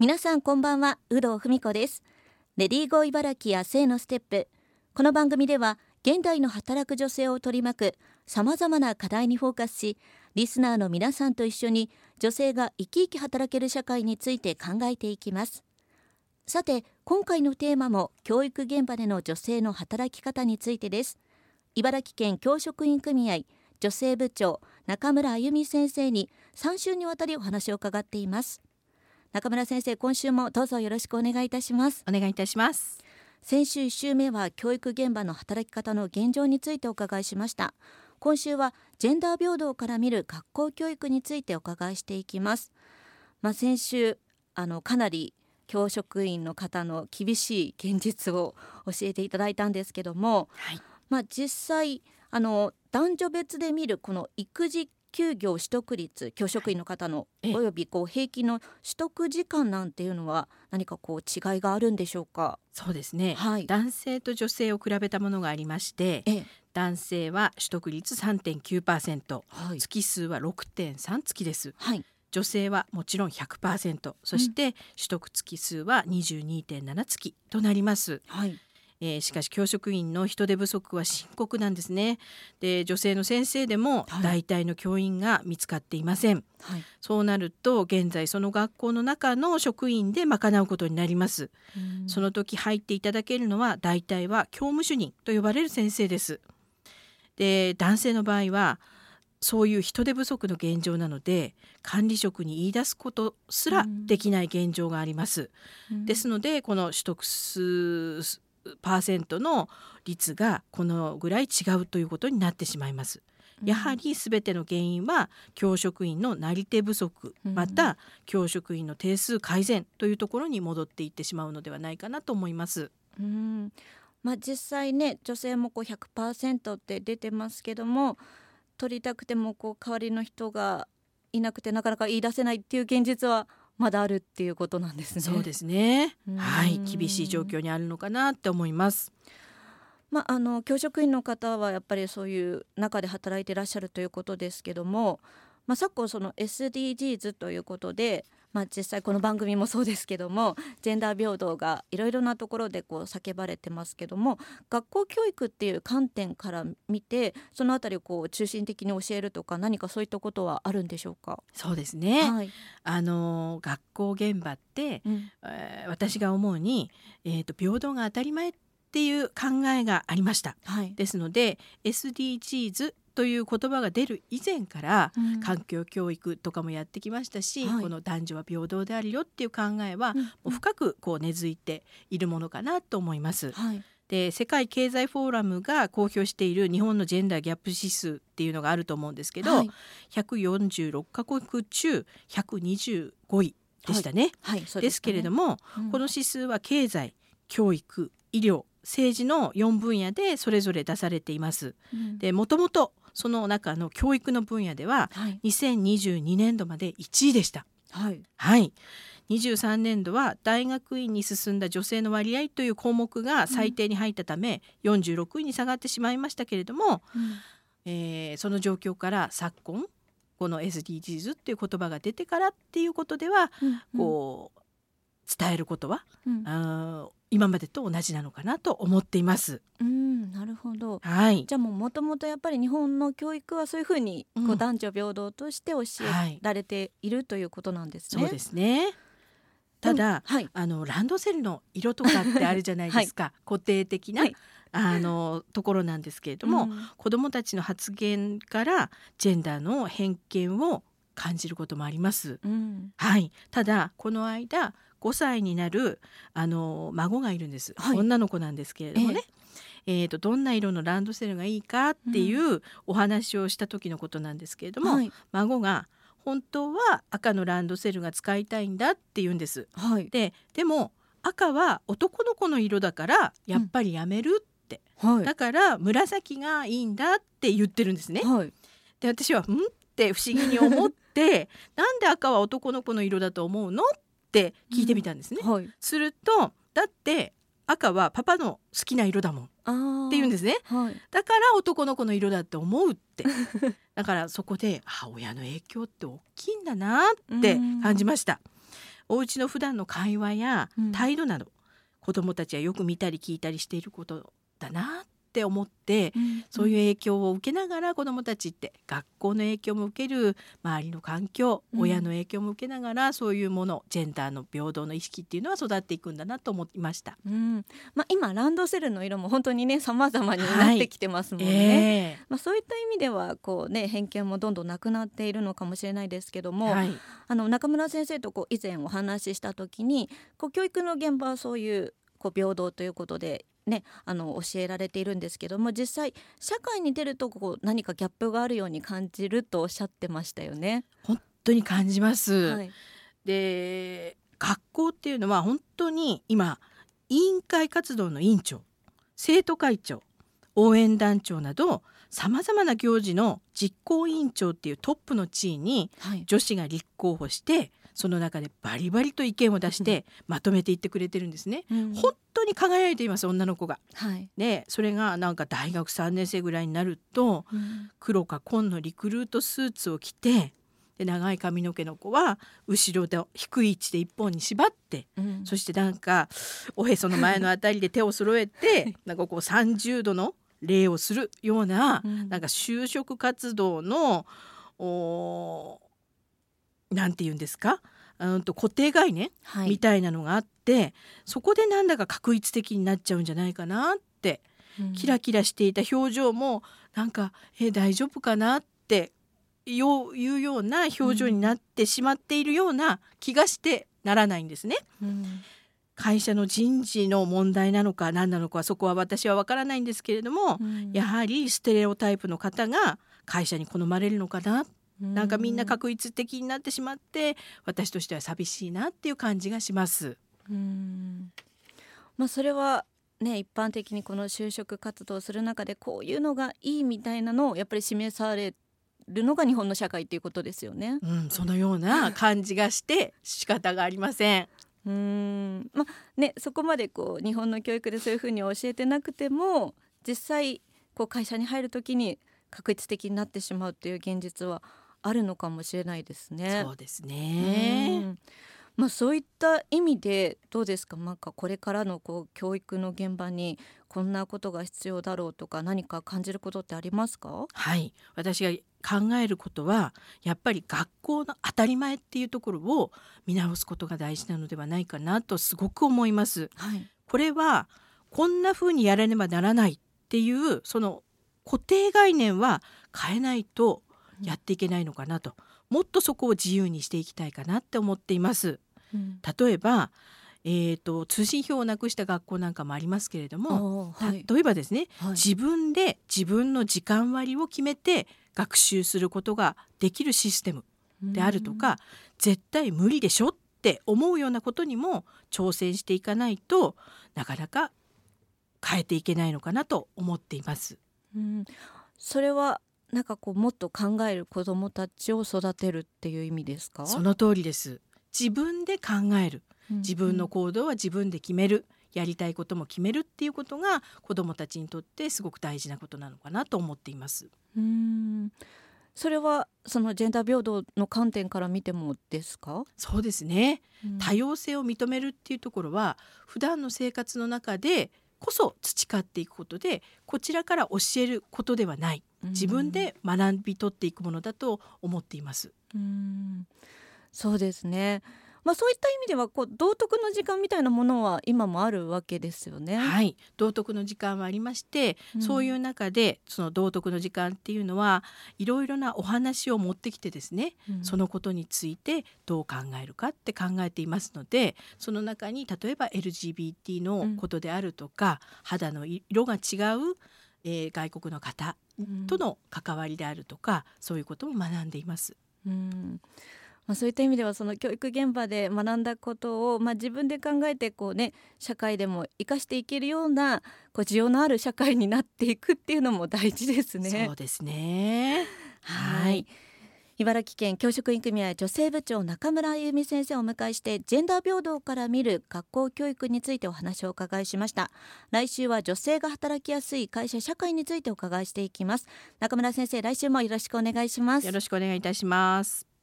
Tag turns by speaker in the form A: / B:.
A: 皆さんこんばんは有働文子です。レディーゴー茨城や性のステップ。この番組では現代の働く女性を取り巻くさまざまな課題にフォーカスしリスナーの皆さんと一緒に女性が生き生き働ける社会について考えていきます。さて今回のテーマも教育現場での女性の働き方についてです。茨城県教職員組合女性部長中村あゆみ先生に3週にわたりお話を伺っています。中村先生今週もどうぞよろしくお願いいたします。
B: お願いいたします。
A: 先週1週目は教育現場の働き方の現状についてお伺いしました。今週はジェンダー平等から見る学校教育についてお伺いしていきます。まあ、先週あのかなり教職員の方の厳しい現実を教えていただいたんですけども、はい、まあ、実際あの男女別で見るこの育児休業取得率教職員の方のおよびこう平均の取得時間なんていうのは何かこう違いがあるんでしょうか？
B: そうですね、はい、男性と女性を比べたものがありまして男性は取得率3.9%、はい、月数は6.3月です、はい、女性はもちろん100%そして取得月数は22.7月となります、はいえー、しかし教職員の人手不足は深刻なんですね。で女性の先生でも大体の教員が見つかっていません、はい、そうなると現在その学校の中の職員で賄うことになります。その時入っていただけるのは大体は教務主任と呼ばれる先生です。で男性の場合はそういう人手不足の現状なので管理職に言い出すことすらできない現状があります。うん、ですのでこの取得すパーセントの率がこのぐらい違うということになってしまいます。やはり全ての原因は教職員のなり手不足また教職員の定数改善というところに戻っていってしまうのではないかなと思います。
A: うんまあ、実際ね女性もこう100%って出てますけども取りたくてもこう代わりの人がいなくてなかなか言い出せないっていう現実はまだあるっていうことなんですね。
B: そうですね。はい、厳しい状況にあるのかなって思います。
A: まあ、あの教職員の方はやっぱりそういう中で働いていらっしゃるということですけども、まあ、昨今その SDGs ということでまあ、実際この番組もそうですけどもジェンダー平等がいろいろなところでこう叫ばれてますけども学校教育っていう観点から見てそのあたりをこう中心的に教えるとか何かそういったことはあるんでしょうか？
B: そうですね、はい、あの学校現場って、うん、えー、私が思うに、えーと、平等が当たり前っていう考えがありました。はい、ですので SDGs という言葉が出る以前から、環境教育とかもやってきましたし、この男女は平等であるよっていう考えは、もう深くこう根付いているものかなと思います。はい。で世界経済フォーラムが公表している日本のジェンダーギャップ指数っていうのがあると思うんですけど、はい、146カ国中125位でしたね。はい。はい、ですけれども、うん、この指数は経済教育医療政治の4分野でそれぞれ出されています。うん、でもともとその中の教育の分野では、はい、2022年度まで1位でした。はい、はい、23年度は大学院に進んだ女性の割合という項目が最低に入ったため、うん、46位に下がってしまいましたけれども、うん、えー、その状況から昨今この SDGs っていう言葉が出てからっていうことでは、うんうん、こう伝えることは、うん、あ今までと同じなのかなと思っています。
A: うんなるほど、はい、じゃあもうもともとやっぱり日本の教育はそういうふうにこう男女平等として教えられているということなんですね。
B: そうですね。ただ、はい、あのランドセルの色とかってあるじゃないですか、はい、固定的な、はい、あのところなんですけれども、うん、子どもたちの発言からジェンダーの偏見を感じることもあります。うん、はい、ただこの間5歳になるあの孫がいるんです、はい、女の子なんですけれどもね、えー、えーとどんな色のランドセルがいいかっていうお話をした時のことなんですけれども、はい、孫が本当は赤のランドセルが使いたいんだって言うんです。はい、ででも赤は男の子の色だからやっぱりやめるって、うん。はい、だから紫がいいんだって言ってるんですね。はい、で私は「ん?」って不思議に思って「なんで赤は男の子の色だと思うの?」っって聞いてみたんですね。うん。はい、するとだって赤はパパの好きな色だもんって言うんですね、はい、だから男の子の色だって思うって。だからそこであ親の影響って大きいんだなって感じました。お家の普段の会話や態度など、うん、子どもたちはよく見たり聞いたりしていることだなって思って、うん、そういう影響を受けながら子どもたちって学校の影響も受ける周りの環境、うん、親の影響も受けながらそういうものジェンダーの平等の意識っていうのは育っていくんだなと思いました。
A: うん。まあ、今ランドセルの色も本当にね様々になってきてますもんね。はい。えー、まあ、そういった意味ではこう、ね、偏見もどんどんなくなっているのかもしれないですけども、はい、あの中村先生とこう以前お話しした時にこう教育の現場はそういうこう平等ということでね、あの教えられているんですけども実際社会に出るとこう何かギャップがあるように感じるとおっしゃってましたよね。
B: 本当に感じます、はい、で学校っていうのは本当に今委員会活動の委員長生徒会長応援団長などさまざまな行事の実行委員長っていうトップの地位に女子が立候補して、その中でバリバリと意見を出してまとめていってくれてるんですね。うん、本当に輝いています女の子が。はい、でそれがなんか大学3年生ぐらいになると、うん、黒か紺のリクルートスーツを着てで長い髪の毛の子は後ろで低い位置で一本に縛って、うん、そしてなんかおへその前のあたりで手を揃えてなんかこう30度の礼をするような、うん、なんか就職活動のおなんて言うんですか？うんと固定概念、はい、みたいなのがあってそこでなんだか確一的になっちゃうんじゃないかなって、うん、キラキラしていた表情もなんか「え大丈夫かな?」っていうような表情になってしまっているような気がしてならないんですね。うん。会社の人事の問題なのか何なのかそこは私は分からないんですけれども、うん、やはりステレオタイプの方が会社に好まれるのかななんかみんな確一的になってしまって私としては寂しいなっていう感じがします。うん
A: まあ、それはね、一般的にこの就職活動をする中でこういうのがいいみたいなのをやっぱり示されるのが日本の社会っていうことですよね。
B: うん、そのような感じがして仕方がありません。
A: うんまあね、そこまでこう日本の教育でそういうふうに教えてなくても実際こう会社に入る時に確一的になってしまうっていう現実はあるのかもしれないですね。
B: そうですね。
A: まあ、そういった意味でどうですか？なんかこれからのこう教育の現場にこんなことが必要だろうとか何か感じることってありますか？
B: はい私が考えることはやっぱり学校の当たり前っていうところを見直すことが大事なのではないかなとすごく思います。はい、これはこんな風にやらねばならないっていうその固定概念は変えないとやっていけないのかなと、もっとそこを自由にしていきたいかなって思っています。うん、例えばえーと、通信表をなくした学校なんかもありますけれども、はい、例えばですね、はい、自分で自分の時間割を決めて学習することができるシステムであるとか絶対無理でしょって思うようなことにも挑戦していかないとなかなか変えていけないのかなと思っています。
A: うん、それはなんかこうもっと考える子どもたちを育てるっていう意味ですか？
B: その通りです。自分で考える。自分の行動は自分で決める、やりたいことも決めるっていうことが子どもたちにとってすごく大事なことなのかなと思っています。
A: うん。それはそのジェンダー平等の観点から見てもですか？
B: そうですね、多様性を認めるっていうところは普段の生活の中でこそ培っていくことでこちらから教えることではない。自分で学び取っていくものだと思っています。
A: うん。そうですねまあ、そういった意味ではこう道徳の時間みたいなものは今もあるわけですよね。
B: はい。道徳の時間はありまして、うん、そういう中でその道徳の時間っていうのはいろいろなお話を持ってきてですね、うん、そのことについてどう考えるかって考えていますのでその中に例えば LGBT のことであるとか、うん、肌の色が違う、えー、外国の方との関わりであるとか、そういうことも学んでいます。
A: うんまあ、そういった意味ではその教育現場で学んだことを、まあ、自分で考えてこう、ね、社会でも生かしていけるようなこう需要のある社会になっていくっていうのも大事ですね。
B: そうですね。
A: はい。茨城県教職員組合女性部長中村あゆみ先生をお迎えしてジェンダー平等から見る学校教育についてお話をお伺いしました。来週は女性が働きやすい会社社会についてお伺いしていきます。中村先生来週もよろしくお願いします。
B: よろしくお願いいたします